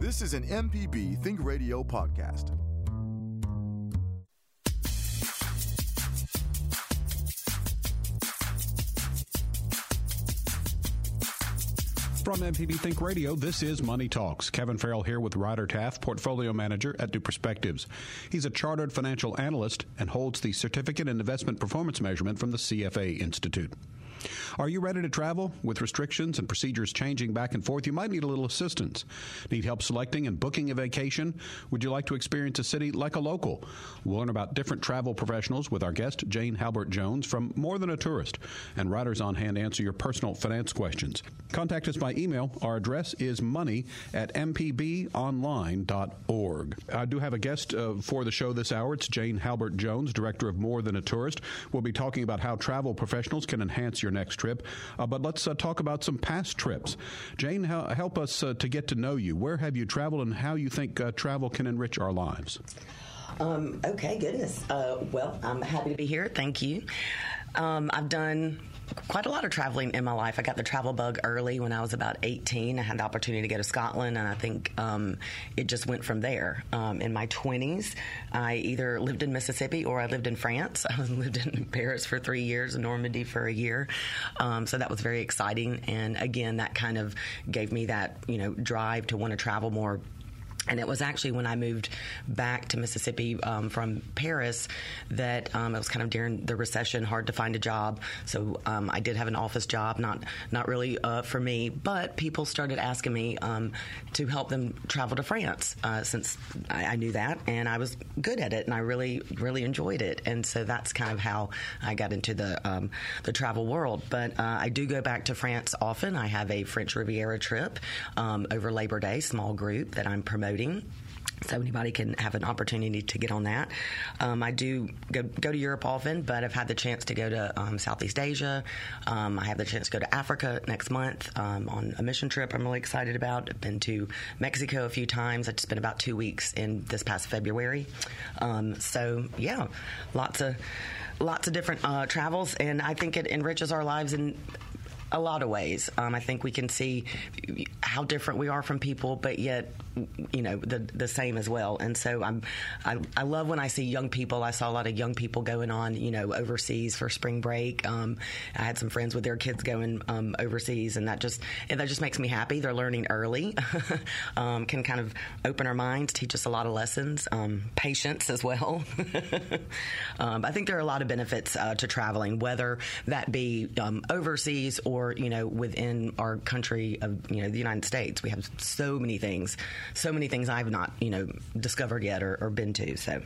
This is an MPB Think Radio podcast. From MPB Think Radio, this is Money Talks. Kevin Farrell here with Ryder Taft, Portfolio Manager at New Perspectives. He's a chartered financial analyst and holds the Certificate in Investment Performance Measurement from the CFA Institute. Are you ready to travel? With restrictions and procedures changing back and forth, you might need a little assistance. Need help selecting and booking a vacation? Would you like to experience a city like a local? We'll learn about different travel professionals with our guest, Jane Halbert Jones from More Than a Tourist, and Ryder's on hand answer your personal finance questions. Contact us by email. Our address is money at mpbonline.org. I do have a guest uh, for the show this hour. It's Jane Halbert Jones, Director of More Than a Tourist. We'll be talking about how travel professionals can enhance your next trip. Uh, but let's uh, talk about some past trips. Jane, help us uh, to get to know you. Where have you traveled and how you think uh, travel can enrich our lives? Um, okay, goodness. Uh, well, I'm happy to be here. Thank you. Um, I've done quite a lot of traveling in my life. I got the travel bug early when I was about 18. I had the opportunity to go to Scotland, and I think um, it just went from there. Um, in my 20s, I either lived in Mississippi or I lived in France. I lived in Paris for three years, Normandy for a year. Um, so that was very exciting. And again, that kind of gave me that you know drive to want to travel more and it was actually when I moved back to Mississippi um, from Paris that um, it was kind of during the recession, hard to find a job. So um, I did have an office job, not not really uh, for me, but people started asking me um, to help them travel to France uh, since I, I, knew that and I was good at it and I really really enjoyed it. And so that's kind of how I got into the um, the travel world. But uh, I do go back to France often. I have a French Riviera trip um, over Labor Day, small group that I'm promoting promoting. So anybody can have an opportunity to get on that. Um, I do go, go, to Europe often, but I've had the chance to go to um, Southeast Asia. Um, I have the chance to go to Africa next month um, on a mission trip. I'm really excited about. I've been to Mexico a few times. I just spent about two weeks in this past February. Um, so yeah, lots of lots of different uh, travels, and I think it enriches our lives in a lot of ways. Um, I think we can see how different we are from people, but yet you know the the same as well. And so I'm I, I love when I see young people. I saw a lot of young people going on you know overseas for spring break. Um, I had some friends with their kids going um, overseas, and that just and that just makes me happy. They're learning early, um, can kind of open our minds, teach us a lot of lessons, um, patience as well. Um, I think there are a lot of benefits uh, to traveling, whether that be um, overseas or you know within our country of you know the United States. We have so many things so many things I've not, you know, discovered yet or, or been to. So.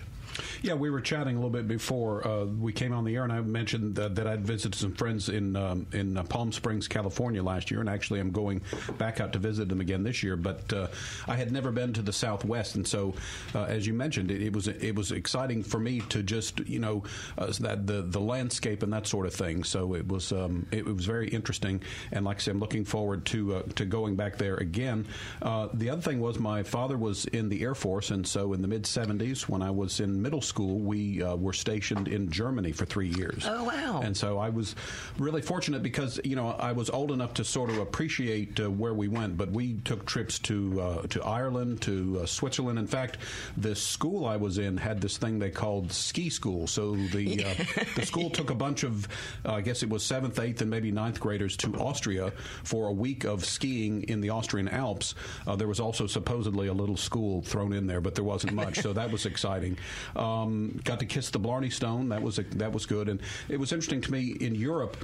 Yeah, we were chatting a little bit before uh, we came on the air, and I mentioned that, that I'd visited some friends in um, in uh, Palm Springs, California last year, and actually I'm going back out to visit them again this year. But uh, I had never been to the Southwest, and so uh, as you mentioned, it, it, was it was exciting for me to just you know uh, that the the landscape and that sort of thing. So it was um, it, was very interesting, and like I said, I'm looking forward to uh, to going back there again. the other thing was my father was in the Air Force, and so in the mid 70s when I was in middle school, we uh, were stationed in Germany for three years. Oh wow! And so I was really fortunate because you know I was old enough to sort of appreciate uh, where we went. But we took trips to uh, to Ireland, to uh, Switzerland. In fact, the school I was in had this thing they called ski school. So the uh, the school took a bunch of uh, I guess it was seventh, eighth, and maybe ninth graders to Austria for a week of skiing in the Austrian Alps. there was also supposedly a little school thrown in there, but there wasn't much. so that was exciting. Um, got to kiss the Blarney Stone. That was a, that was good, and it was interesting to me in Europe.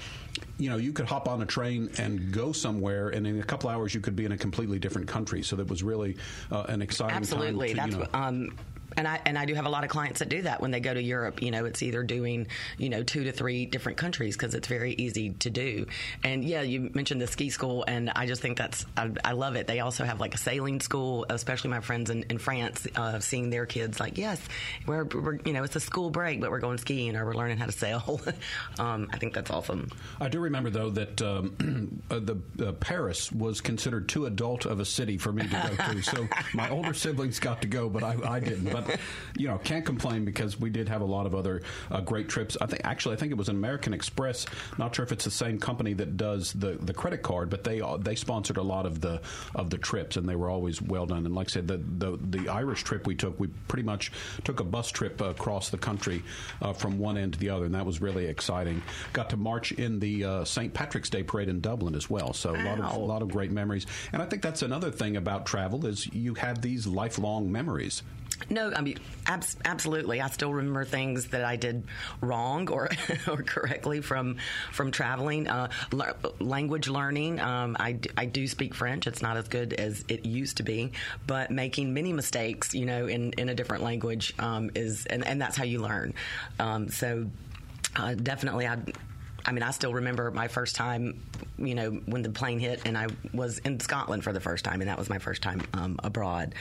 You know, you could hop on a train and go somewhere, and in a couple hours you could be in a completely different country. So that was really uh, an exciting Absolutely. time. Absolutely, that's you know, um, and I and I do have a lot of clients that do that when they go to Europe. You know, it's either doing you know two to three different countries because it's very easy to do. And yeah, you mentioned the ski school, and I just think that's I, I love it. They also have like a sailing school, especially my friends in, in France, uh, seeing their kids like yes, we're, we're, you know it's a school break, but we're going skiing or we're learning how to sail. um, I think that's awesome. I do remember though that um, uh, the uh, Paris was considered too adult of a city for me to go to, so my older siblings got to go, but I, I didn't. But but you know, can't complain because we did have a lot of other uh, great trips. I think actually, I think it was an American Express. Not sure if it's the same company that does the, the credit card, but they uh, they sponsored a lot of the of the trips, and they were always well done. And like I said, the the, the Irish trip we took, we pretty much took a bus trip across the country uh, from one end to the other, and that was really exciting. Got to march in the uh, St. Patrick's Day parade in Dublin as well, so wow. a lot of a lot of great memories. And I think that's another thing about travel is you have these lifelong memories. No, I mean, abs- absolutely. I still remember things that I did wrong or or correctly from from traveling. Uh, language learning. Um, I, d- I do speak French. It's not as good as it used to be, but making many mistakes, you know, in, in a different language um, is, and, and that's how you learn. Um, so uh, definitely, I I mean, I still remember my first time, you know, when the plane hit, and I was in Scotland for the first time, and that was my first time um, abroad.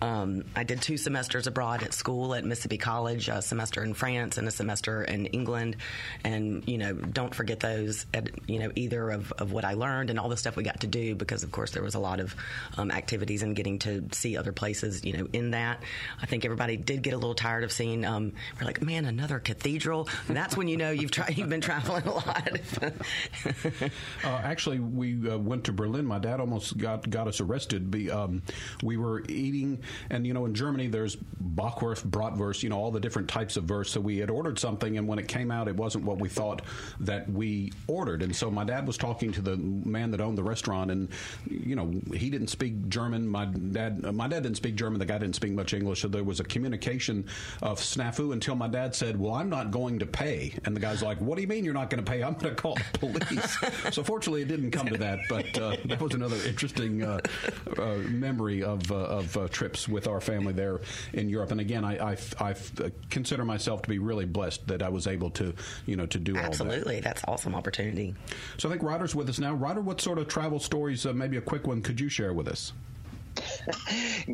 Um, I did two semesters abroad at school at Mississippi College, a semester in France and a semester in England, and you know, don't forget those, at, you know, either of, of what I learned and all the stuff we got to do, because of course there was a lot of um, activities and getting to see other places, you know, in that. I think everybody did get a little tired of seeing. Um, we're like, man, another cathedral. And that's when you know you've tried, you've been traveling a lot uh, actually, we uh, went to Berlin. My dad almost got got us arrested. Be, um, we were eating, and you know, in Germany, there's Bockwurst, Bratwurst, you know, all the different types of wurst. So we had ordered something, and when it came out, it wasn't what we thought that we ordered. And so my dad was talking to the man that owned the restaurant, and you know, he didn't speak German. My dad, uh, my dad didn't speak German. The guy didn't speak much English. So there was a communication of snafu until my dad said, "Well, I'm not going to pay," and the guy's like, "What do you mean you're not going to pay?" I'm going to call the police. so fortunately, it didn't come to that, but uh, that was another interesting uh, uh, memory of, uh, of uh, trips with our family there in Europe. And again, I, I, I, consider myself to be really blessed that I was able to, you know, to do Absolutely. that. That's awesome opportunity. So I think Ryder's with us now. Ryder, what sort of travel stories, uh, maybe a quick one, could you share with us?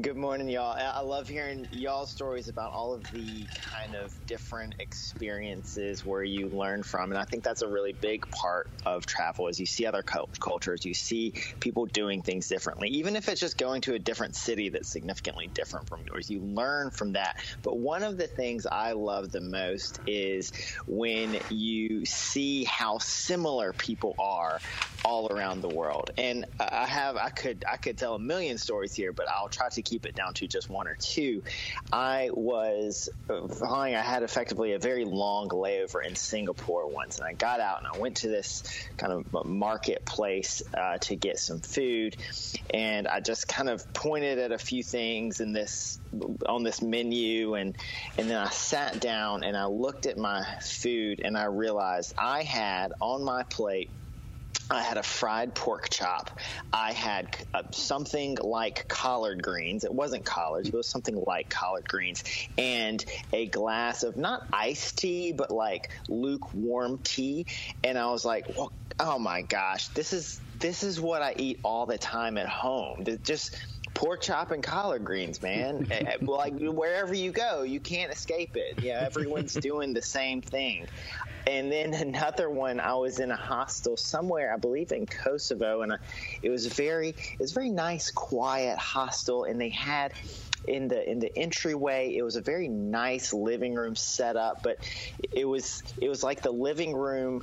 Good morning, y'all. I love hearing y'all's stories about all of the kind of different experiences where you learn from, and I think that's a really big part of travel. Is you see other cultures, you see people doing things differently, even if it's just going to a different city that's significantly different from yours. You learn from that. But one of the things I love the most is when you see how similar people are all around the world. And I have, I could, I could tell a million stories here, but I'll try to keep it down to just one or two. I was flying, I had effectively a very long layover in Singapore once, and I got out and I went to this kind of marketplace uh, to get some food, and I just kind of pointed at a few things in this on this menu and and then I sat down and I looked at my food and I realized I had on my plate I had a fried pork chop. I had uh, something like collard greens. It wasn't collards, it was something like collard greens, and a glass of not iced tea, but like lukewarm tea. And I was like, well, oh my gosh, this is this is what I eat all the time at home. Just pork chop and collard greens, man. Eh, eh, like wherever you go, you can't escape it. Yeah, everyone's doing the same thing. And then another one, I was in a hostel somewhere, I believe in Kosovo, and it was very, it was very nice, quiet hostel, and they had in the in the entryway it was a very nice living room setup but it was it was like the living room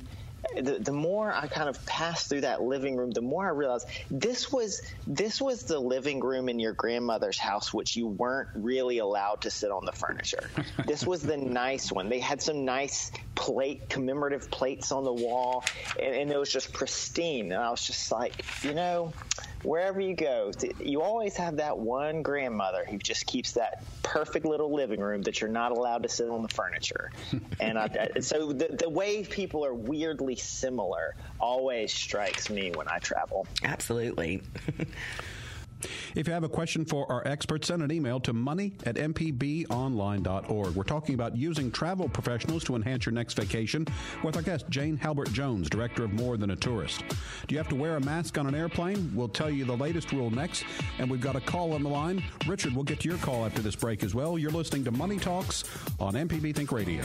the, the more I kind of passed through that living room, the more I realized this was this was the living room in your grandmother's house, which you weren't really allowed to sit on the furniture. this was the nice one. They had some nice plate commemorative plates on the wall, and, and it was just pristine. And I was just like, you know, wherever you go, you always have that one grandmother who just keeps that perfect little living room that you're not allowed to sit on the furniture. and I, so the, the way people are weirdly similar always strikes me when I travel. Absolutely. If you have a question for our experts, send an email to money at mpbonline.org. We're talking about using travel professionals to enhance your next vacation with our guest, Jane Halbert Jones, director of More Than a Tourist. Do you have to wear a mask on an airplane? We'll tell you the latest rule next. And we've got a call on the line. Richard, we'll get to your call after this break as well. You're listening to Money Talks on MPB Think Radio.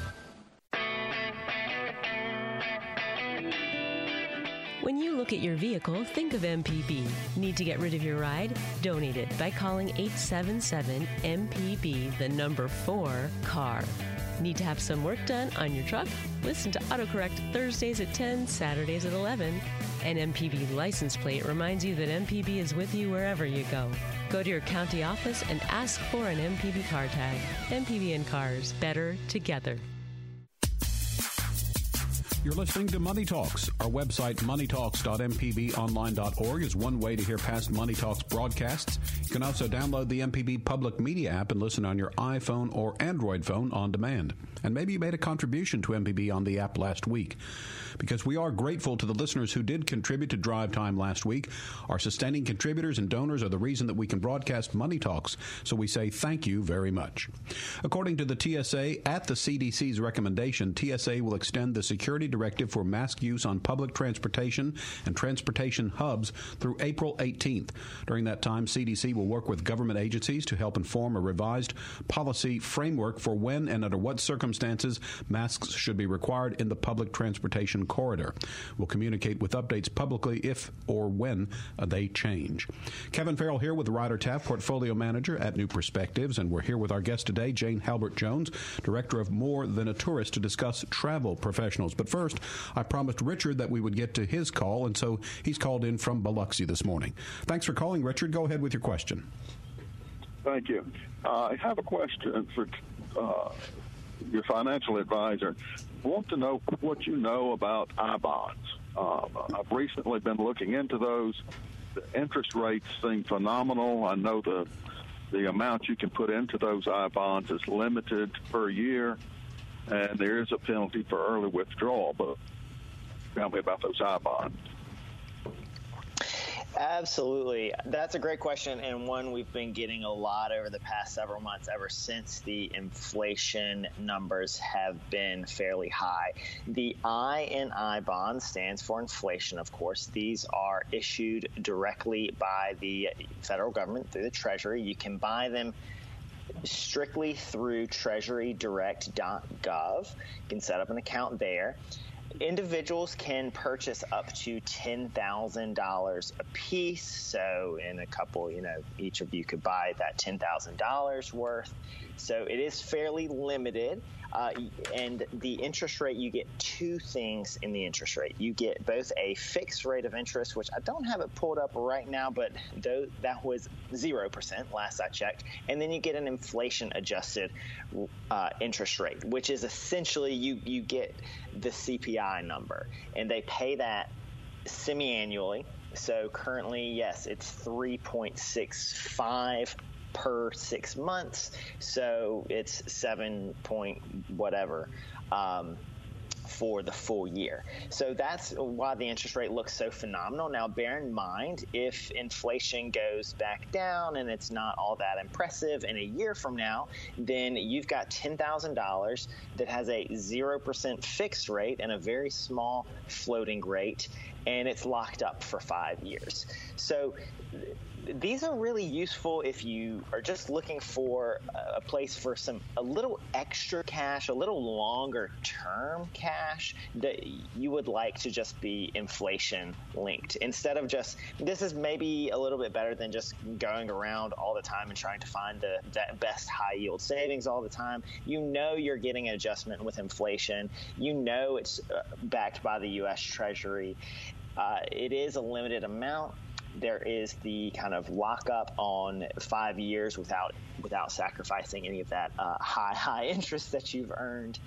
When you look at your vehicle, think of MPB. Need to get rid of your ride? Donate it by calling 877 MPB, the number 4 car. Need to have some work done on your truck? Listen to AutoCorrect Thursdays at 10, Saturdays at 11. An MPB license plate reminds you that MPB is with you wherever you go. Go to your county office and ask for an MPB car tag. MPB and cars, better together. You're listening to Money Talks. Our website, moneytalks.mpbonline.org, is one way to hear past Money Talks broadcasts. You can also download the MPB Public Media app and listen on your iPhone or Android phone on demand. And maybe you made a contribution to MPB on the app last week. Because we are grateful to the listeners who did contribute to Drive Time last week. Our sustaining contributors and donors are the reason that we can broadcast Money Talks, so we say thank you very much. According to the TSA, at the CDC's recommendation, TSA will extend the security directive for mask use on public transportation and transportation hubs through April 18th. During that time, CDC will work with government agencies to help inform a revised policy framework for when and under what circumstances masks should be required in the public transportation corridor. We'll communicate with updates publicly if or when uh, they change. Kevin Farrell here with Ryder Taft, Portfolio Manager at New Perspectives, and we're here with our guest today, Jane Halbert Jones, Director of More Than a Tourist, to discuss travel professionals. But first, I promised Richard that we would get to his call, and so he's called in from Biloxi this morning. Thanks for calling, Richard. Go ahead with your question. Thank you. Uh, I have a question for uh, your financial advisor. Want to know what you know about I bonds. Uh, I've recently been looking into those. The interest rates seem phenomenal. I know the the amount you can put into those I bonds is limited per year, and there is a penalty for early withdrawal. But tell me about those I bonds. Absolutely. That's a great question, and one we've been getting a lot over the past several months, ever since the inflation numbers have been fairly high. The I in I bond stands for inflation, of course. These are issued directly by the federal government through the Treasury. You can buy them strictly through treasurydirect.gov. You can set up an account there individuals can purchase up to $10,000 a piece. So, in a couple, you know, each of you could buy that $10,000 worth. So, it is fairly limited. Uh, and the interest rate, you get two things in the interest rate. You get both a fixed rate of interest, which I don't have it pulled up right now, but though that was 0% last I checked. And then you get an inflation adjusted uh, interest rate, which is essentially you, you get the CPI number. And they pay that semi annually. So currently, yes, it's 3.65 per six months. So it's seven point whatever. Um, for the full year. So that's why the interest rate looks so phenomenal. Now, bear in mind, if inflation goes back down and it's not all that impressive in a year from now, then you've got $10,000 that has a 0% fixed rate and a very small floating rate, and it's locked up for five years. So these are really useful if you are just looking for a place for some a little extra cash, a little longer term cash that you would like to just be inflation linked instead of just this is maybe a little bit better than just going around all the time and trying to find the, the best high yield savings all the time. You know you're getting an adjustment with inflation. You know it's uh, backed by the U.S. Treasury. Uh, it is a limited amount there is the kind of lockup on five years without without sacrificing any of that uh, high high interest that you've earned.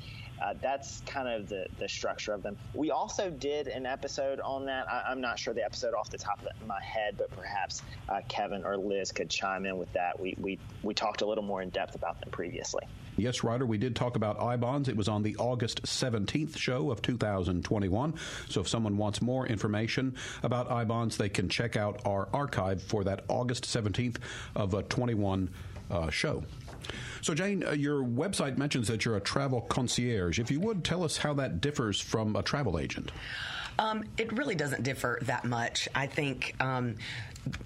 Uh, that's kind of the, the structure of them. We also did an episode on that. I, am not sure the episode off the top of my head, but perhaps uh, Kevin or Liz could chime in with that. We, we, we talked a little more in depth about them previously. Yes, Ryder, we did talk about I bonds. It was on the August 17th show of 2021. So if someone wants more information about I bonds, they can check out our archive for that August 17th of a 21 uh, show. So, Jane, uh, your website mentions that you're a travel concierge. If you would, tell us how that differs from a travel agent. Um, it really doesn't differ that much. I think um,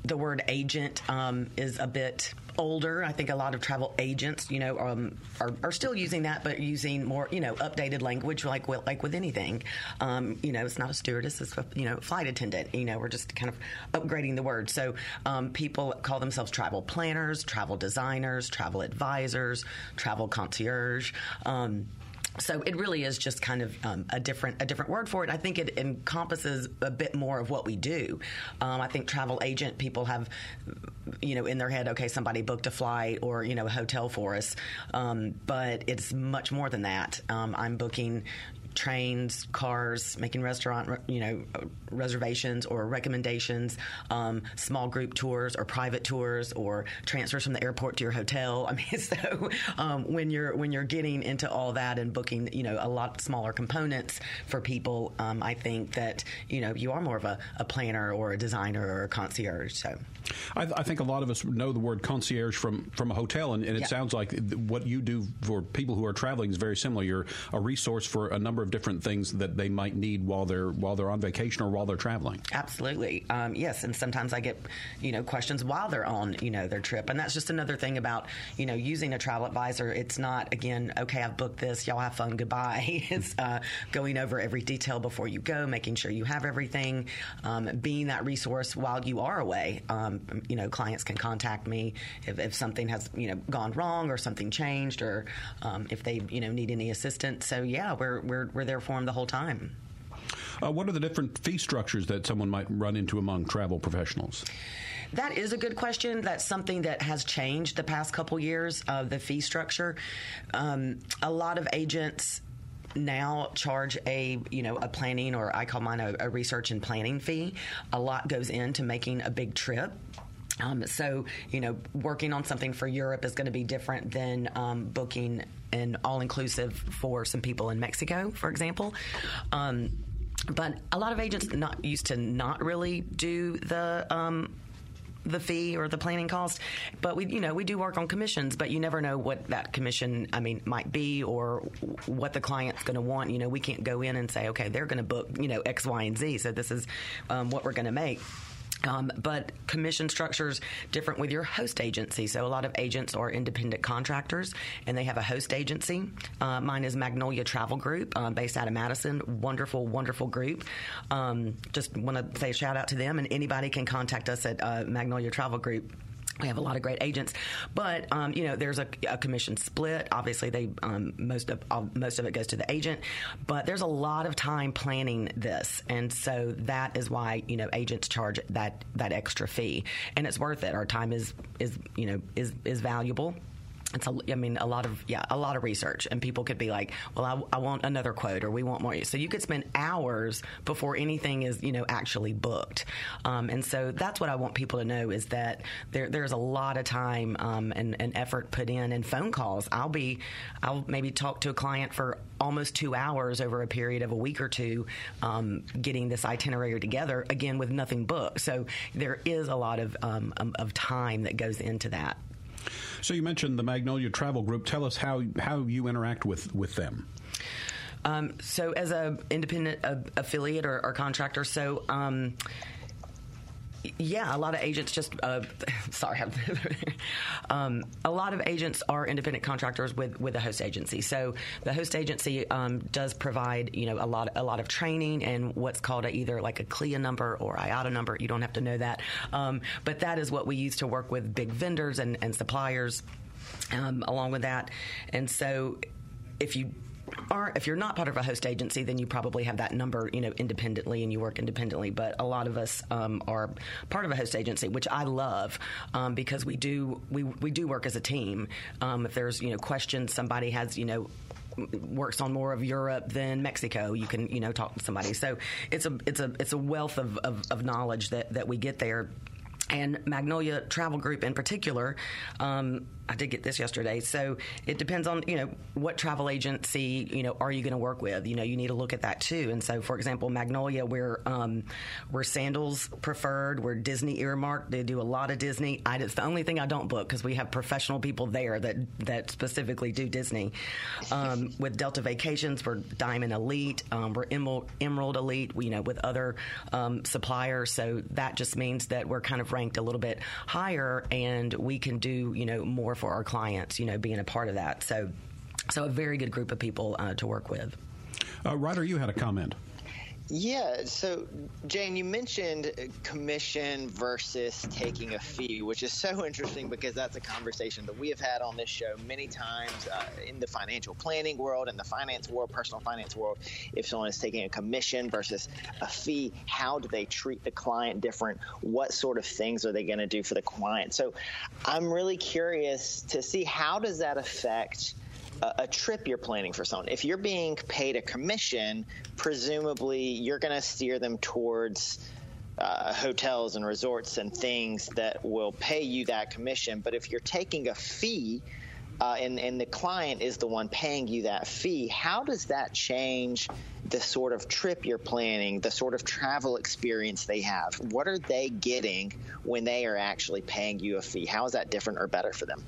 the word agent um, is a bit older. I think a lot of travel agents, you know, um, are, are, still using that, but using more, you know, updated language, like like with anything. Um, you know, it's not a stewardess; it's a you know flight attendant. You know, we're just kind of upgrading the word. So um, people call themselves travel planners, travel designers, travel advisors, travel concierge. So it really is just kind of um, a different a different word for it. I think it encompasses a bit more of what we do. Um, I think travel agent people have, you know, in their head, okay, somebody booked a flight or you know a hotel for us, um, but it's much more than that. Um, I'm booking, trains, cars, making restaurant, you know, reservations or recommendations, um, small group tours or private tours or transfers from the airport to your hotel. I mean, so um, when you're when you're getting into all that and booking, you know, a lot smaller components for people, um, I think that you know you are more of a, a planner or a designer or a concierge. So. I, I, think a lot of us know the word concierge from, from a hotel, and, and it yeah. sounds like what you do for people who are traveling is very similar. You're a resource for a number of different things that they might need while they're while they're on vacation or while they're traveling. Absolutely, um, yes. And sometimes I get you know questions while they're on you know their trip, and that's just another thing about you know using a travel advisor. It's not again okay. I've booked this. Y'all have fun. Goodbye. it's uh, going over every detail before you go, making sure you have everything, um, being that resource while you are away. Um, you know, clients can contact me if, if something has, you know, gone wrong or something changed or um, if they, you know, need any assistance. So, yeah, we're, we're, we're there for them the whole time. Uh, what are the different fee structures that someone might run into among travel professionals? That is a good question. That's something that has changed the past couple years of the fee structure. Um, a lot of agents now charge a you know a planning or I call mine a, a research and planning fee. A lot goes into making a big trip. Um, so, you know, working on something for Europe is going to be different than um, booking an all inclusive for some people in Mexico, for example. Um, but a lot of agents not used to not really do the um, the fee or the planning cost. But we, you know, we do work on commissions, but you never know what that commission, I mean, might be or what the client's going to want. You know, we can't go in and say, okay, they're going to book, you know, X, Y, and Z. So this is um, what we're going to make. Um, but commission structures different with your host agency. So a lot of agents are independent contractors, and they have a host agency. Uh, mine is Magnolia Travel Group, uh, based out of Madison. Wonderful, wonderful group. Um, just want to say a shout out to them, and anybody can contact us at uh, Magnolia Travel Group we have a lot of great agents, but um, you know there's a, a, commission split. Obviously, they um, most of uh, most of it goes to the agent, but there's a lot of time planning this, and so that is why you know agents charge that that extra fee, and it's worth it. Our time is is you know is is valuable it's a, I mean, a lot of, yeah, a lot of research. And people could be like, well, I, I, want another quote or we want more. So you could spend hours before anything is, you know, actually booked. Um, and so that's what I want people to know is that there, there's a lot of time um, and, and, effort put in and phone calls. I'll be, I'll maybe talk to a client for almost two hours over a period of a week or two, um, getting this itinerary together again with nothing booked. So there is a lot of, um, of time that goes into that. So you mentioned the Magnolia Travel Group. Tell us how how you interact with with them. Um, so as a independent uh, affiliate or, or, contractor, so. Um, yeah, a lot of agents just uh, sorry, um, a lot of agents are independent contractors with with a host agency. So the host agency um, does provide you know a lot a lot of training and what's called a, either like a CLIA number or IATA number. You don't have to know that, um, but that is what we use to work with big vendors and, and suppliers. Um, along with that, and so if you are if you're not part of a host agency, then you probably have that number, you know, independently and you work independently. But a lot of us um, are part of a host agency, which I love um, because we do we we do work as a team. Um, if there's you know questions, somebody has you know works on more of Europe than Mexico, you can you know talk to somebody. So it's a it's a it's a wealth of, of, of knowledge that that we get there and Magnolia Travel Group in particular. Um, I did get this yesterday. So it depends on you know what travel agency you know are you going to work with. You know you need to look at that too. And so for example, Magnolia, we're um, we're Sandals preferred. We're Disney earmarked. They do a lot of Disney. I, it's the only thing I don't book because we have professional people there that that specifically do Disney. Um, with Delta Vacations, we're Diamond Elite. Um, we're Emerald, Emerald Elite. You know with other um, suppliers. So that just means that we're kind of ranked a little bit higher, and we can do you know more for our clients, you know, being a part of that. So, so a very good group of people uh, to work with. Uh, Ryder, you had a comment. Yeah. So, Jane, you mentioned commission versus taking a fee, which is so interesting because that's a conversation that we have had on this show many times uh, in the financial planning world, in the finance world, personal finance world. If someone is taking a commission versus a fee, how do they treat the client different? What sort of things are they going to do for the client? So, I'm really curious to see how does that affect a, trip you're planning for someone. If you're being paid a commission, presumably you're going to steer them towards uh, hotels and resorts and things that will pay you that commission. But if you're taking a fee, uh, and, and the client is the one paying you that fee, how does that change the sort of trip you're planning, the sort of travel experience they have? What are they getting when they are actually paying you a fee? How is that different or better for them?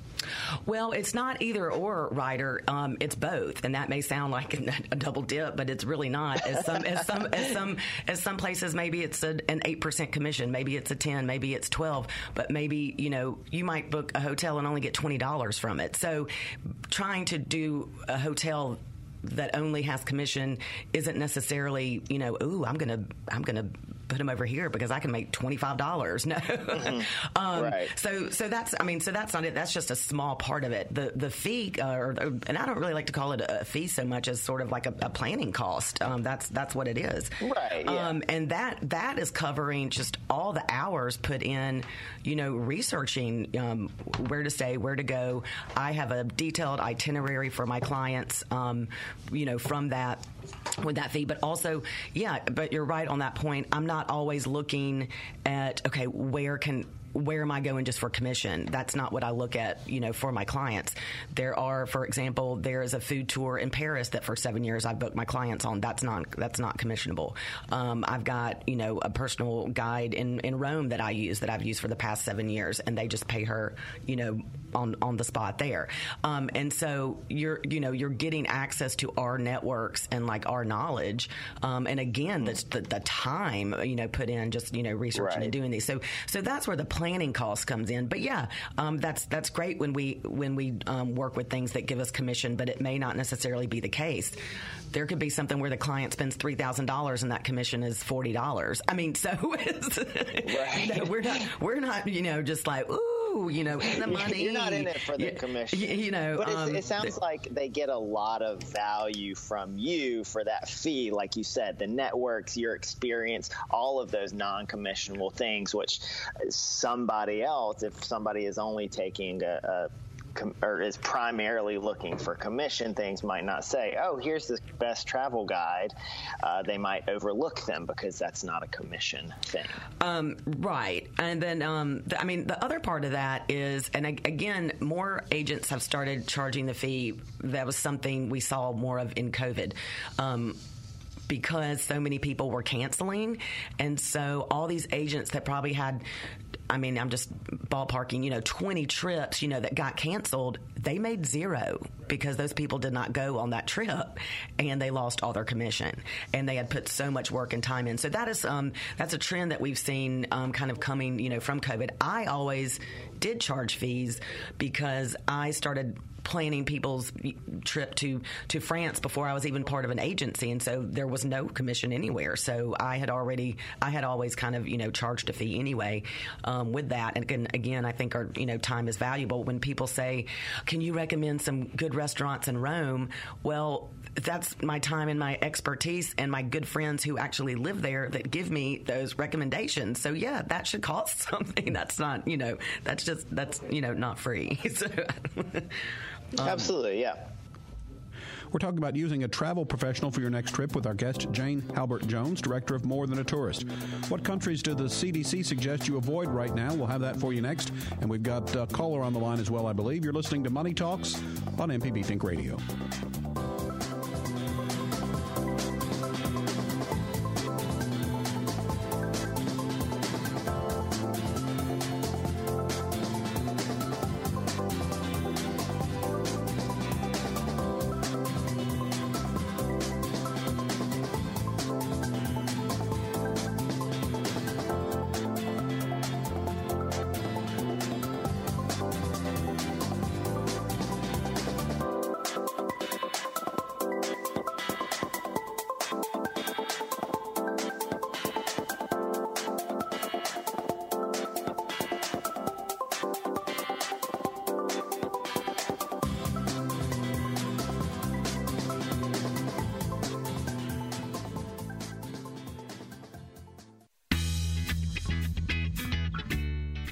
Well, it's not either or, Ryder. Um, it's both, and that may sound like a, double dip, but it's really not. As some, as some, as some, as some places, maybe it's a, an eight percent commission, maybe it's a ten, maybe it's twelve, but maybe you know you might book a hotel and only get twenty dollars from it. So, trying to do a hotel that only has commission isn't necessarily you know ooh i'm gonna i'm gonna put them over here because I can make twenty five dollars. No, mm-hmm. um, right. So so that's I mean so that's not it. That's just a small part of it. The the fee, uh, or, and I don't really like to call it a fee so much as sort of like a, a planning cost. Um, that's that's what it is. Right. Yeah. Um, and that that is covering just all the hours put in, you know, researching um, where to stay, where to go. I have a detailed itinerary for my clients. Um, you know, from that with that fee. But also, yeah, but you're right on that point. I'm not always looking at, okay, where can where am I going just for commission? That's not what I look at, you know, for my clients. There are, for example, there is a food tour in Paris that for seven years I've booked my clients on. That's not that's not commissionable. Um, I've got you know a personal guide in in Rome that I use that I've used for the past seven years, and they just pay her, you know, on on the spot there. Um, and so you're you know you're getting access to our networks and like our knowledge. Um, and again, the, the, the time you know put in just you know researching right. and doing these. So so that's where the planning cost comes in. But yeah, um, that's that's great when we when we um, work with things that give us commission, but it may not necessarily be the case. There could be something where the client spends three thousand dollars and that commission is forty dollars. I mean, so right. no, we're not we're not you know just like ooh you know, in the money. You're not in it for the you, commission. You know, but um, it sounds like they get a lot of value from you for that fee, like you said, the networks, your experience, all of those non-commissionable things, which somebody else, if somebody is only taking a, a com- or is primarily looking for commission things might not say, "Oh, here's the best travel guide." Uh, they might overlook them because that's not a commission thing. Um, right, and then um, I mean the other part of that is, and again, more agents have started charging the fee. That was something we saw more of in COVID. Um, because so many people were canceling. And so all these agents that probably had I mean, I'm just ballparking, you know, 20 trips, you know, that got canceled, they made zero because those people did not go on that trip and they lost all their commission and they had put so much work and time in. So that is um, that's a trend that we've seen um, kind of coming you know from COVID. I always did charge fees because I started planning people's trip to to France before I was even part of an agency, and so there was no commission anywhere. So I had already, I had always kind of you know charged a fee anyway um, with that. And again, again, I think our you know time is valuable. When people say, "Can you recommend some good restaurants in Rome?" Well, that's my time and my expertise and my good friends who actually live there that give me those recommendations. So yeah, that should cost something. That's not, you know, that's just that's you know not free. so, um, Absolutely, yeah. We're talking about using a travel professional for your next trip with our guest, Jane Halbert Jones, director of More Than a Tourist. What countries do the CDC suggest you avoid right now? We'll have that for you next. And we've got a caller on the line as well, I believe. You're listening to Money Talks on MPB Think Radio.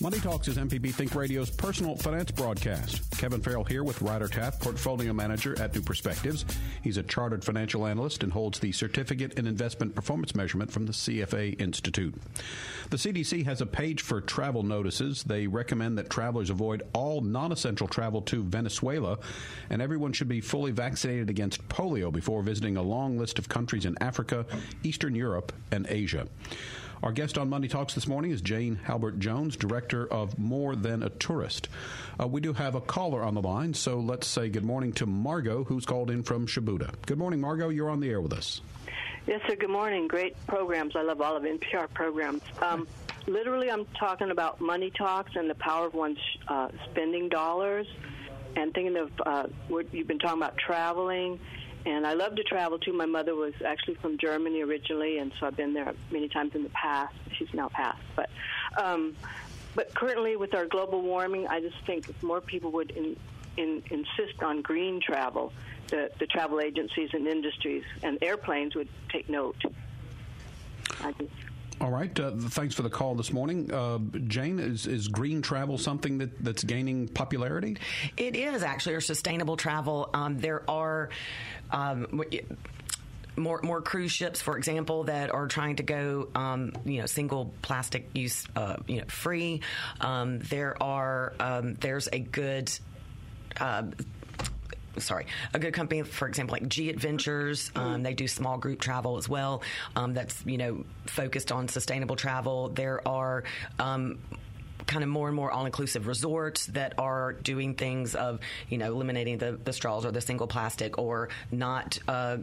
Money Talks is MPB Think Radio's personal finance broadcast. Kevin Farrell here with Ryder Taft, Portfolio Manager at New Perspectives. He's a chartered financial analyst and holds the Certificate in Investment Performance Measurement from the CFA Institute. The CDC has a page for travel notices. They recommend that travelers avoid all non essential travel to Venezuela, and everyone should be fully vaccinated against polio before visiting a long list of countries in Africa, Eastern Europe, and Asia. Our guest on Money Talks this morning is Jane Halbert Jones, director of More Than a Tourist. Uh, we do have a caller on the line, so let's say good morning to Margot, who's called in from Shubuta. Good morning, Margot. You're on the air with us. Yes, sir. Good morning. Great programs. I love all of NPR programs. Um, literally, I'm talking about money talks and the power of one's uh, spending dollars, and thinking of uh, what you've been talking about traveling and I love to travel too. My mother was actually from Germany originally, and so I've been there many times in the past. She's now passed, but um, but currently with our global warming, I just think if more people would in, in, insist on green travel, the, the travel agencies and industries and airplanes would take note. I just, all right. Uh, thanks for the call this morning. Uh, Jane, is, is green travel something that, that's gaining popularity? It is actually, or sustainable travel. Um, there are. Um, more more cruise ships, for example, that are trying to go, um, you know, single plastic use, uh, you know, free. Um, there are um, there's a good. Uh, sorry, a good company, for example, like G Adventures. Um, mm-hmm. they do small group travel as well. Um, that's you know focused on sustainable travel. There are um, kind of more and more all-inclusive resorts that are doing things of you know eliminating the, the straws or the single plastic or not uh,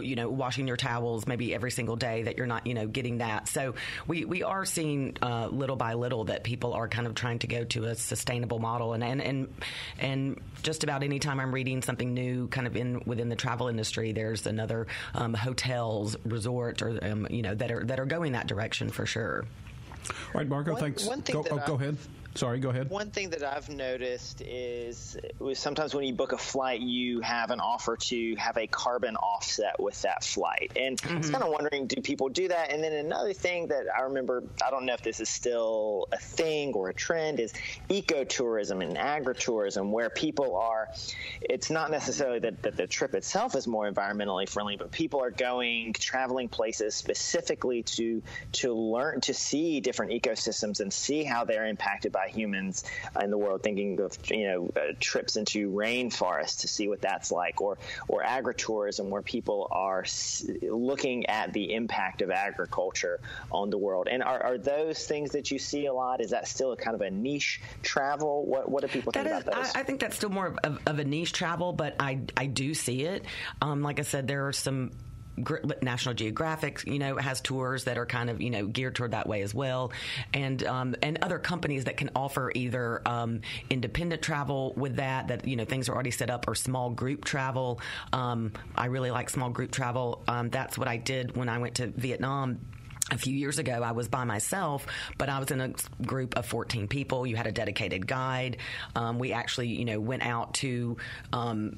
you know washing your towels maybe every single day that you're not you know getting that. So we, we are seeing uh, little by little that people are kind of trying to go to a sustainable model. And and and, and just about any time I'm reading something new kind of in within the travel industry there's another um, hotels resort or um, you know that are that are going that direction for sure all right, Margot, one, thanks. One thing go, oh, go ahead. Sorry, go ahead. One thing that I've noticed is sometimes when you book a flight, you have an offer to have a carbon offset with that flight. And mm-hmm. I was mm-hmm. kind of wondering, do people do that? And then another thing that I remember, I don't know if this is still a thing or a trend, is ecotourism and agritourism, where people are, it's not necessarily that, that the trip itself is more environmentally friendly, but people are going, traveling places specifically to, to learn, to see different ecosystems and see how they're impacted by by humans in the world, thinking of you know uh, trips into rainforests to see what that's like, or or agritourism where people are s- looking at the impact of agriculture on the world. And are, are those things that you see a lot? Is that still a kind of a niche travel? What what do people think is, about those? I, I, think that's still more of, of, a niche travel, but I I do see it. Um, like I said, there are some National Geographic, you know, has tours that are kind of you know geared toward that way as well, and um, and other companies that can offer either um, independent travel with that that you know things are already set up or small group travel. Um, I really like small group travel. Um, that's what I did when I went to Vietnam a few years ago, I was by myself, but I was in a group of 14 people. You had a dedicated guide. Um, we actually, you know, went out to um,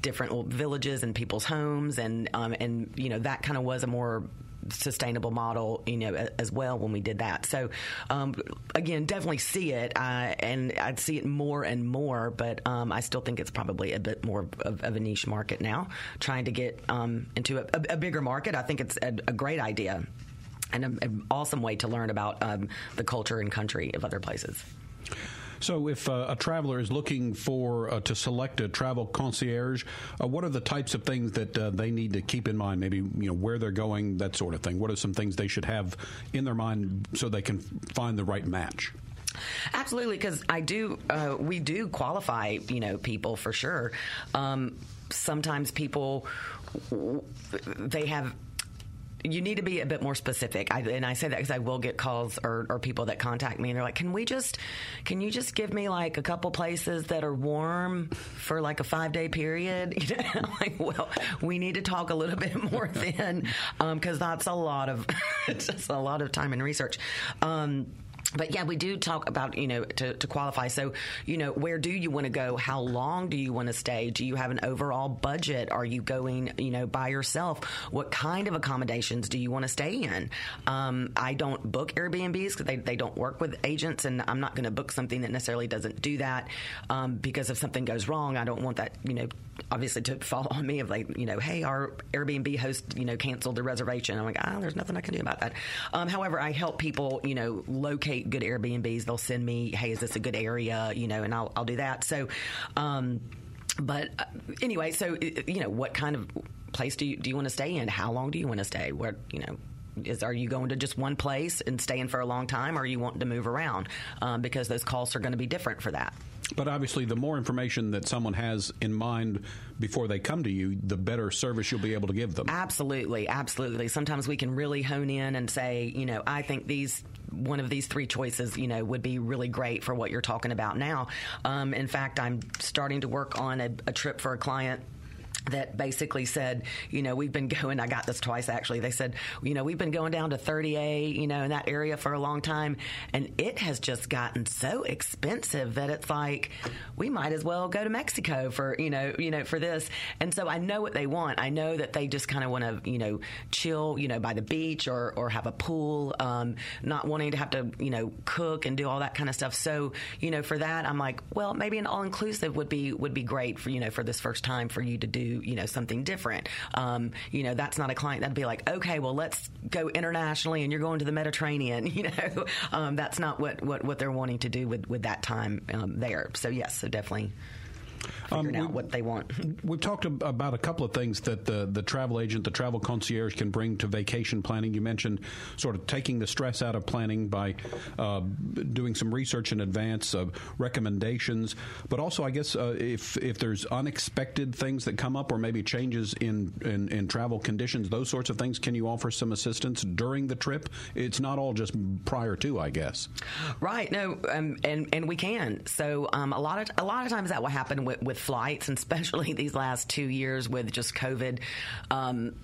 different villages and people's homes, and um, and you know that kind of was a more sustainable model, you know, as well when we did that. So, um, again, definitely see it, uh, and I'd see it more and more. But um, I still think it's probably a bit more of, of a niche market now. Trying to get um, into a, a, bigger market, I think it's a, a great idea and an awesome way to learn about um, the culture and country of other places. So, if uh, a traveler is looking for uh, to select a travel concierge, uh, what are the types of things that uh, they need to keep in mind? Maybe you know where they're going, that sort of thing. What are some things they should have in their mind so they can find the right match? Absolutely, because I do. Uh, we do qualify, you know, people for sure. Um, sometimes people they have you need to be a bit more specific. I, and I say that because I will get calls or, or, people that contact me and they're like, "Can we just, can you just give me like a couple places that are warm for like a five day period?" You know, I'm like, well, we need to talk a little bit more then, because um, that's a lot of, it's just a lot of time and research. Um, but yeah, we do talk about, you know, to, to qualify. So, you know, where do you want to go? How long do you want to stay? Do you have an overall budget? Are you going, you know, by yourself? What kind of accommodations do you want to stay in? Um, I don't book Airbnbs because they, they don't work with agents, and I'm not going to book something that necessarily doesn't do that um, because if something goes wrong, I don't want that, you know, obviously to fall on me of like, you know, hey, our Airbnb host, you know, canceled the reservation. I'm like, ah, there's nothing I can do about that. Um, however, I help people, you know, locate good Airbnbs. They'll send me, hey, is this a good area? You know, and I'll, I'll do that. So, um, but uh, anyway, so, you know, what kind of place do you, do you want to stay in? How long do you want to stay? Where, you know, is are you going to just one place and staying for a long time, or are you wanting to move around? Um, because those costs are going to be different for that. But obviously, the more information that someone has in mind before they come to you, the better service you'll be able to give them. Absolutely, absolutely. Sometimes we can really hone in and say, you know, I think these one of these three choices, you know, would be really great for what you're talking about now. Um, in fact, I'm starting to work on a, a trip for a client that basically said, you know, we've been going, I got this twice actually. They said, you know, we've been going down to 30A, you know, in that area for a long time. And it has just gotten so expensive that it's like, we might as well go to Mexico for, you know, you know, for this. And so I know what they want. I know that they just kind of want to, you know, chill, you know, by the beach or, or have a pool, um, not wanting to have to, you know, cook and do all that kind of stuff. So, you know, for that, I'm like, well, maybe an all inclusive would be, would be great for, you know, for this first time for you to do you know something different. Um, you know, that's not a client that'd be like, okay, well, let's go internationally, and you're going to the Mediterranean. You know, um, that's not what, what what they're wanting to do with with that time um, there. So yes, so definitely figuring um, out what they want. We've talked about a couple of things that the, the travel agent, the travel concierge can bring to vacation planning. You mentioned sort of taking the stress out of planning by uh, doing some research in advance, of recommendations, but also, I guess, uh, if if there's unexpected things that come up or maybe changes in, in, in travel conditions, those sorts of things, can you offer some assistance during the trip? It's not all just prior to, I guess. Right. No, um, and and we can. So um, a lot of a lot of times that will happen with, with flights, and especially these last two years with just COVID. Um,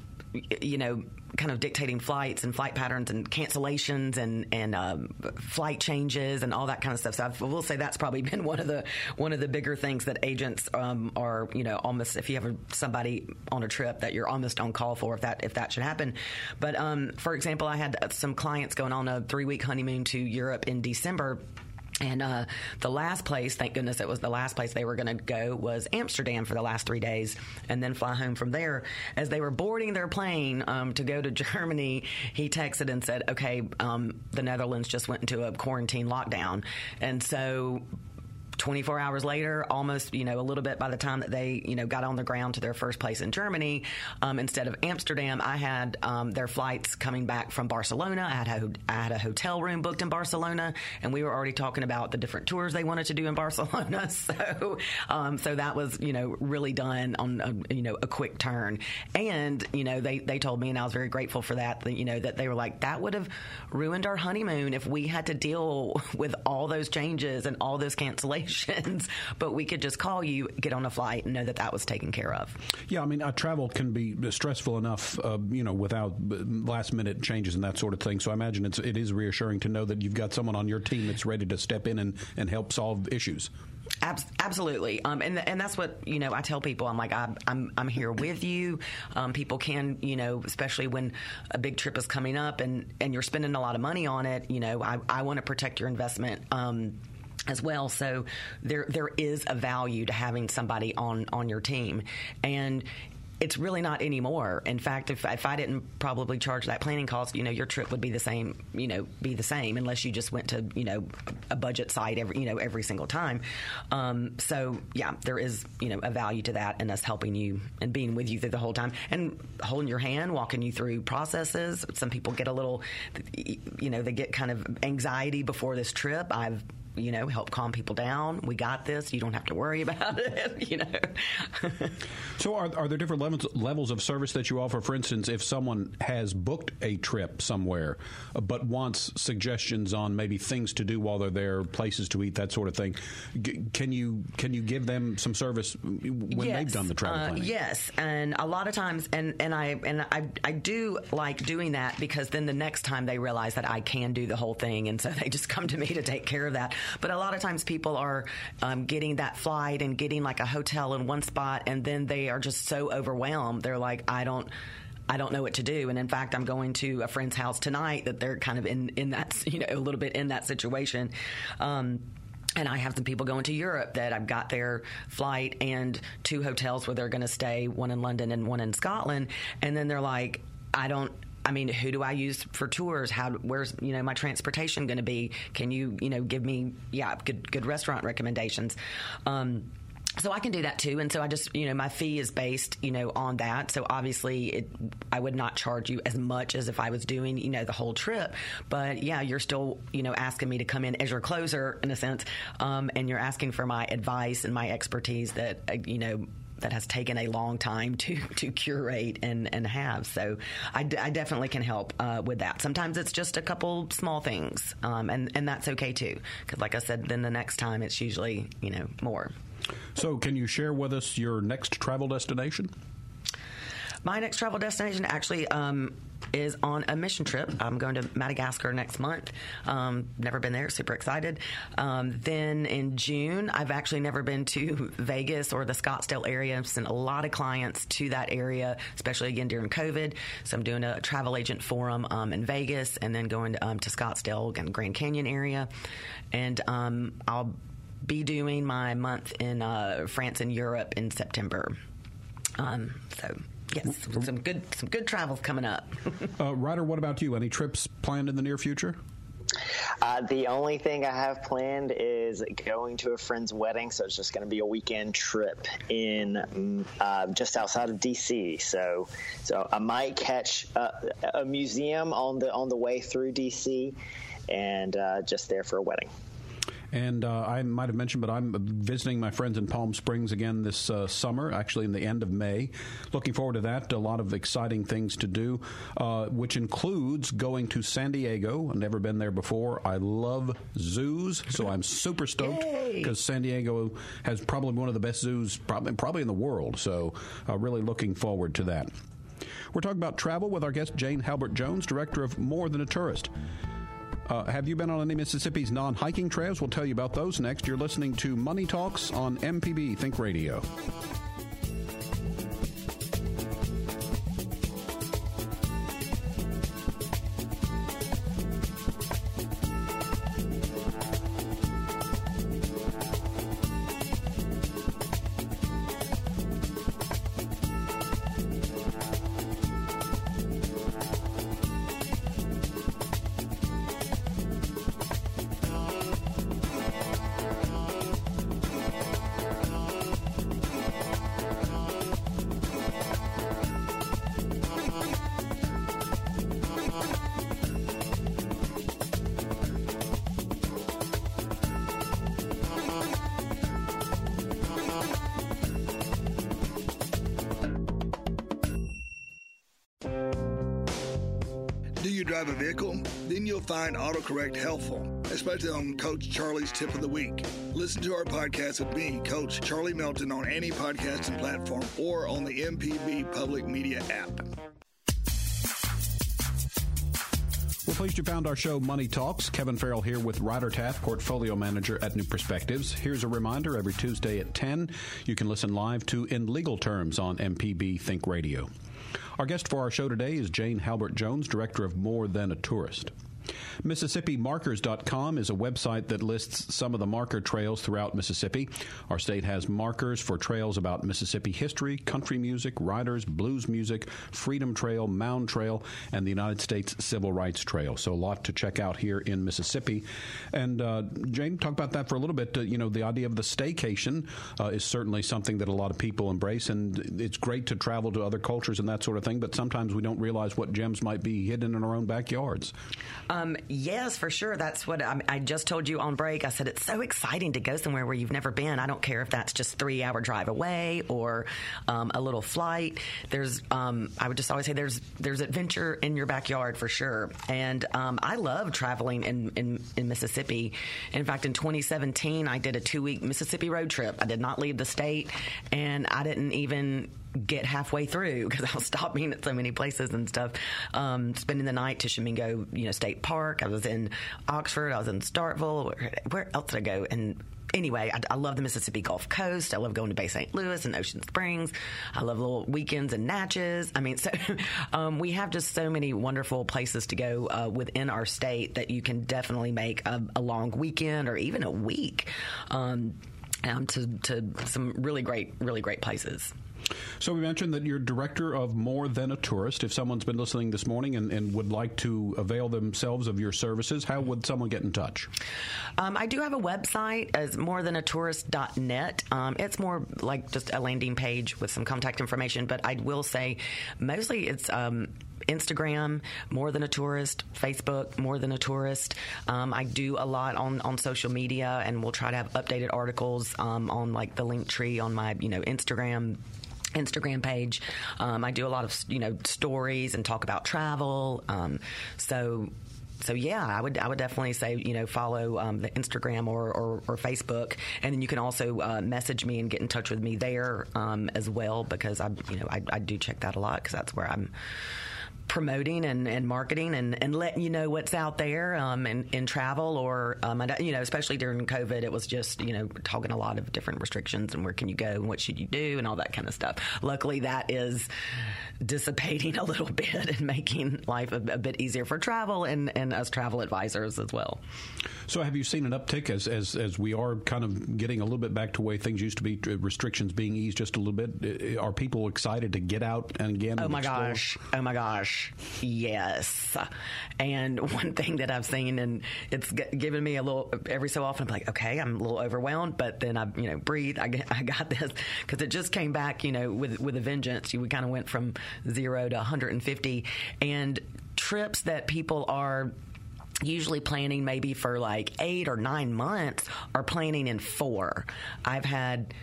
you know, kind of dictating flights and flight patterns and cancellations and and um, flight changes and all that kind of stuff. So I will say that's probably been one of the one of the bigger things that agents um, are you know almost if you have a, somebody on a trip that you're almost on call for if that if that should happen. But um, for example, I had some clients going on a three week honeymoon to Europe in December and uh, the last place, thank goodness it was the last place they were going to go, was Amsterdam for the last three days and then fly home from there. As they were boarding their plane um, to go to Germany, he texted and said, okay, um, the Netherlands just went into a quarantine lockdown. And so 24 hours later, almost, you know, a little bit by the time that they, you know, got on the ground to their first place in Germany, um, instead of Amsterdam, I had um, their flights coming back from Barcelona. I had, had a hotel room booked in Barcelona, and we were already talking about the different tours they wanted to do in Barcelona. So, um, so that was, you know, really done on, a, you know, a quick turn. And, you know, they, they told me, and I was very grateful for that, that, you know, that they were like, that would have ruined our honeymoon if we had to deal with all those changes and all those cancellations but we could just call you, get on a flight, and know that that was taken care of. Yeah, I mean, uh, travel can be stressful enough, uh, you know, without last minute changes and that sort of thing. So I imagine it's it is reassuring to know that you've got someone on your team that's ready to step in and, and help solve issues. absolutely, um, and and that's what you know. I tell people, I'm like, I'm I'm, I'm here with you. Um, people can, you know, especially when a big trip is coming up and and you're spending a lot of money on it. You know, I I want to protect your investment. Um, as well. So there there is a value to having somebody on on your team, and it's really not anymore. In fact, if, if I didn't probably charge that planning cost, you know, your trip would be the same, you know, be the same unless you just went to, you know, a budget site every, you know, every single time. Um, so yeah, there is, you know, a value to that and us helping you and being with you through the whole time and holding your hand, walking you through processes. Some people get a little, you know, they get kind of anxiety before this trip. I've you know, help calm people down. We got this. You don't have to worry about it, you know. so, are, are there different levels levels of service that you offer? For instance, if someone has booked a trip somewhere, uh, but wants suggestions on maybe things to do while they're there, places to eat, that sort of thing, g- can you can you give them some service when yes. they've done the travel uh, planning? yes, and a lot of times, and and I and I I do like doing that because then the next time they realize that I can do the whole thing, and so they just come to me to take care of that. But a lot of times people are um, getting that flight and getting like a hotel in one spot, and then they are just so overwhelmed. They're like, I don't. I don't know what to do. And in fact, I'm going to a friend's house tonight that they're kind of in, in that, you know, a little bit in that situation. Um, and I have some people going to Europe that I've got their flight and two hotels where they're going to stay, one in London and one in Scotland. And then they're like, I don't, I mean, who do I use for tours? How, where's, you know, my transportation going to be? Can you, you know, give me, yeah, good, good restaurant recommendations? Um, so I can do that too, and so I just you know my fee is based you know on that. So obviously, it, I would not charge you as much as if I was doing you know the whole trip. But yeah, you're still you know asking me to come in as your closer in a sense, um, and you're asking for my advice and my expertise that uh, you know that has taken a long time to to curate and and have. So I, d- I definitely can help uh, with that. Sometimes it's just a couple small things, um, and and that's okay too. Because like I said, then the next time it's usually you know more. So can you share with us your next travel destination? My next travel destination actually um, is on a mission trip. I'm going to Madagascar next month. Um, never been there, super excited. Um, then in June, I've actually never been to Vegas or the Scottsdale area. I've sent a lot of clients to that area, especially again during COVID. So I'm doing a travel agent forum um, in Vegas and then going to, um, to Scottsdale and Grand Canyon area. And um, I'll be doing my month in uh, France and Europe in September. Um, so yes, some good some good travels coming up. uh, Ryder, what about you? Any trips planned in the near future? Uh, the only thing I have planned is going to a friend's wedding, so it's just going to be a weekend trip in mm, uh, just outside of DC. So, so I might catch a, a museum on the on the way through DC, and uh, just there for a wedding. And uh, I might have mentioned, but I'm visiting my friends in Palm Springs again this uh, summer, actually in the end of May. Looking forward to that. A lot of exciting things to do, uh, which includes going to San Diego. I've never been there before. I love zoos, so I'm super stoked because San Diego has probably one of the best zoos, probably, probably in the world. So, uh, really looking forward to that. We're We're talking about travel with our guest Jane Halbert Jones, director of More Than a Tourist. Uh, have you been on any Mississippi's non hiking trails? We'll tell you about those next. You're listening to Money Talks on MPB Think Radio. Drive a vehicle? Then you'll find AutoCorrect helpful, especially on Coach Charlie's Tip of the Week. Listen to our podcast with me, Coach Charlie Melton, on any podcasting platform or on the MPB Public Media app. We're pleased you found our show Money Talks. Kevin Farrell here with Ryder Taff, Portfolio Manager at New Perspectives. Here's a reminder every Tuesday at 10, you can listen live to In Legal Terms on MPB Think Radio. Our guest for our show today is Jane Halbert Jones, Director of More Than a Tourist. MississippiMarkers.com is a website that lists some of the marker trails throughout Mississippi. Our state has markers for trails about Mississippi history, country music, writers, blues music, Freedom Trail, Mound Trail, and the United States Civil Rights Trail. So a lot to check out here in Mississippi. And uh, Jane, talk about that for a little bit. Uh, you know, the idea of the staycation uh, is certainly something that a lot of people embrace, and it's great to travel to other cultures and that sort of thing. But sometimes we don't realize what gems might be hidden in our own backyards. Um, yes, for sure. That's what I, I, just told you on break. I said it's so exciting to go somewhere where you've never been. I don't care if that's just three hour drive away or um, a little flight. There's, um, I would just always say there's there's adventure in your backyard for sure. And um, I love traveling in, in in Mississippi. In fact, in 2017, I did a two week Mississippi road trip. I did not leave the state, and I didn't even get halfway through because I was stopping at so many places and stuff. Um, spending the night Tishomingo, you know, State Park. I was in Oxford. I was in Starkville. Where, where else did I go? And anyway, I, I, love the Mississippi Gulf Coast. I love going to Bay St. Louis and Ocean Springs. I love little weekends in Natchez. I mean, so um, we have just so many wonderful places to go uh, within our state that you can definitely make a, a long weekend or even a week um, um, to, to some really great, really great places. So we mentioned that you're director of More Than a Tourist. If someone's been listening this morning and, and would like to avail themselves of your services, how would someone get in touch? Um, I do have a website as morethanatourist.net. Um, it's more like just a landing page with some contact information, but I will say mostly it's um, Instagram, More Than a Tourist, Facebook, More Than a Tourist. Um, I do a lot on, on social media, and we'll try to have updated articles um, on like the link tree on my you know Instagram Instagram page. Um, I do a lot of you know stories and talk about travel. Um, so so yeah, I would I would definitely say you know follow um, the Instagram or, or, or, Facebook, and then you can also uh, message me and get in touch with me there um, as well because I you know I, I do check that a lot because that's where I'm promoting and, and marketing and, and letting you know what's out there um, in, in travel or um, you know especially during COVID it was just you know talking a lot of different restrictions and where can you go and what should you do and all that kind of stuff. Luckily that is dissipating a little bit and making life a, a bit easier for travel and, and us travel advisors as well. So have you seen an uptick as, as as we are kind of getting a little bit back to way things used to be restrictions being eased just a little bit? Are people excited to get out and again? Oh my explore? gosh! Oh my gosh! Yes. And one thing that I've seen, and it's given me a little every so often. I'm like, okay, I'm a little overwhelmed, but then I, you know, breathe. I, I got this because it just came back, you know, with with a vengeance. We kind of went from zero to 150, and trips that people are usually planning maybe for like eight or nine months are planning in four. I've had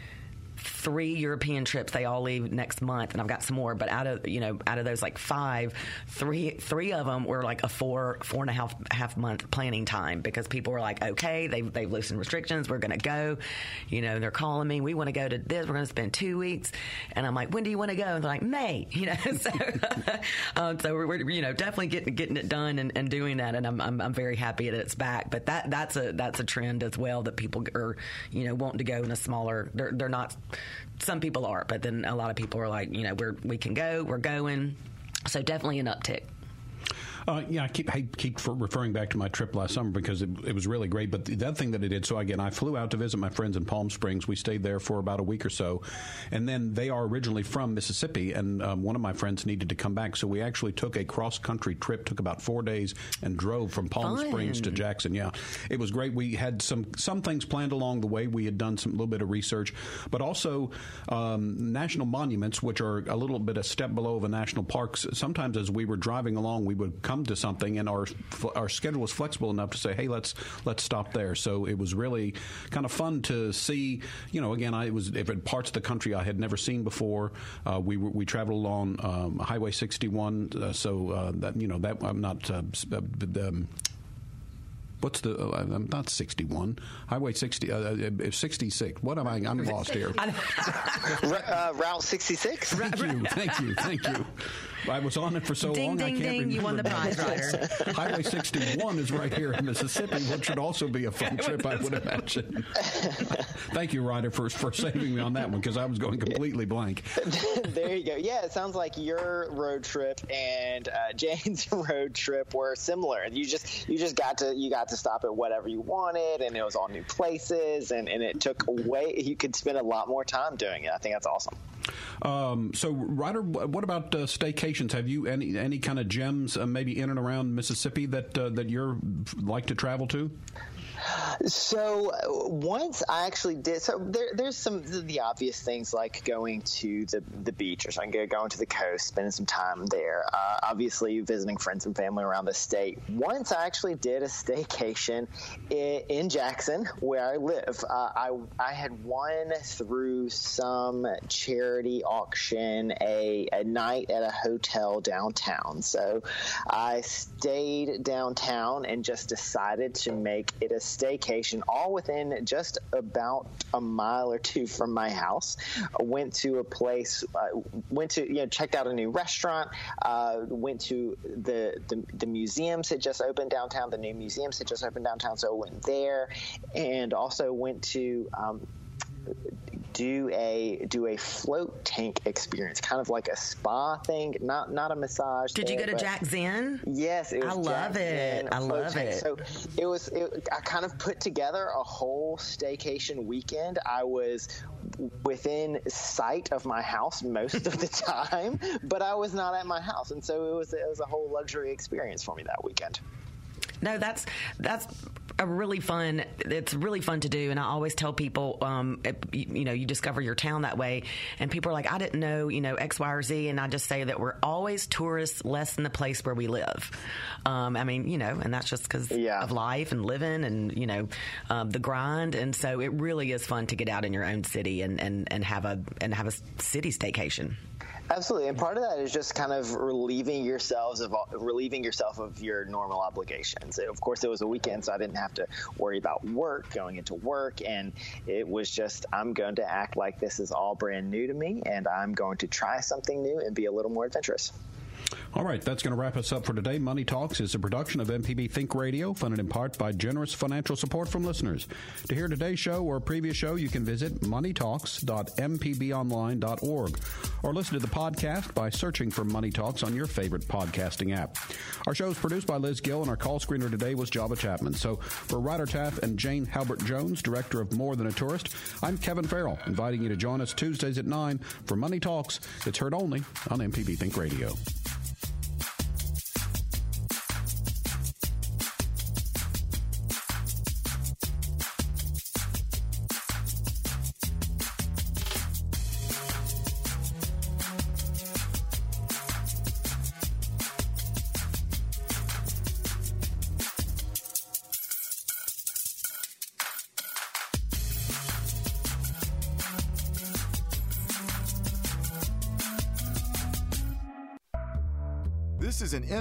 three European trips. They all leave next month, and I've got some more. But out of you know, out of those like five, three three of them were like a four four and a half half month planning time because people were like, okay, they've they've loosened restrictions. We're going to go. You know, they're calling me. We want to go to this. We're going to spend two weeks, and I'm like, when do you want to go? And they're like, May. You know, so um, so we're, we're, you know definitely getting getting it done and, and doing that, and I'm, I'm I'm very happy that it's back. But that that's a that's a trend as well that people are you know wanting to go in a smaller. They're they're not some people are, but then a lot of people are like, you know, we're we can go, we're going. So definitely an uptick. Uh, yeah, I keep I keep referring back to my trip last summer because it, it was really great. But the, other thing that it did, so again, I flew out to visit my friends in Palm Springs. We stayed there for about a week or so, and then they are originally from Mississippi, and um, one of my friends needed to come back, so we actually took a cross country trip. Took about four days and drove from Palm Fun. Springs to Jackson. Yeah, it was great. We had some some things planned along the way. We had done some little bit of research, but also um, national monuments, which are a little bit a step below the national parks. Sometimes as we were driving along, we would come to something, and our our schedule was flexible enough to say, "Hey, let's let's stop there." So it was really kind of fun to see. You know, again, I was if it parts of the country I had never seen before. Uh, we we traveled along um, Highway 61, uh, so uh, that you know that I'm not. Uh, um, what's the uh, I'm not 61 highway 60 uh, uh 66 what am I I'm lost here uh, route 66 thank you thank you thank you I was on it for so ding, long. Ding, I can't ding, remember. You won the prize, Ryder. Highway 61 is right here in Mississippi, which should also be a fun trip, I would imagine. Thank you, Ryder, for, for saving me on that one because I was going completely blank. there you go. Yeah, it sounds like your road trip and uh, Jane's road trip were similar. You just you just got to you got to stop at whatever you wanted, and it was all new places, and, and it took way you could spend a lot more time doing it. I think that's awesome. Um, so, Ryder, what about uh, staycations? Have you any any kind of gems, uh, maybe in and around Mississippi that uh, that you're like to travel to? So uh, once I actually did. So there, there's some the obvious things like going to the the beach or something, going to the coast, spending some time there. Uh, obviously, visiting friends and family around the state. Once I actually did a staycation in, in Jackson, where I live. Uh, I I had won through some charity auction a a night at a hotel downtown. So I stayed downtown and just decided to make it a staycation, all within just about a mile or two from my house. Went to a place, uh, went to you know checked out a new restaurant, uh, went to the, the the museums had just opened downtown. The new museums had just opened downtown, so I went there, and also went to. Um, do a do a float tank experience, kind of like a spa thing, not not a massage. Did you go to Jack Zen? Yes, it was I love Jack it. Zen I love tank. it. So it was. It, I kind of put together a whole staycation weekend. I was within sight of my house most of the time, but I was not at my house, and so it was it was a whole luxury experience for me that weekend. No, that's that's a really fun. It's really fun to do, and I always tell people, um, it, you, you know, you discover your town that way, and people are like, I didn't know, you know, X, Y, or Z, and I just say that we're always tourists, less than the place where we live. Um, I mean, you know, and that's just because of life and living, and you know, um, the grind, and so it really is fun to get out in your own city and and and have a and have a city staycation. Absolutely, and part of that is just kind of relieving yourselves of relieving yourself of your normal obligations. Of course, it was a weekend, so I didn't have to worry about work going into work, and it was just I'm going to act like this is all brand new to me, and I'm going to try something new and be a little more adventurous. All right, that's going to wrap us up for today. Money Talks is a production of MPB Think Radio, funded in part by generous financial support from listeners. To hear today's show or a previous show, you can visit moneytalks.mpbonline.org or listen to the podcast by searching for Money Talks on your favorite podcasting app. Our show is produced by Liz Gill, and our call screener today was Java Chapman. So for Ryder Taff and Jane Halbert Jones, director of More Than a Tourist, I'm Kevin Farrell, inviting you to join us Tuesdays at 9 for Money Talks. It's heard only on MPB Think Radio.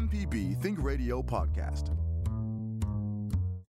MPB Think Radio podcast.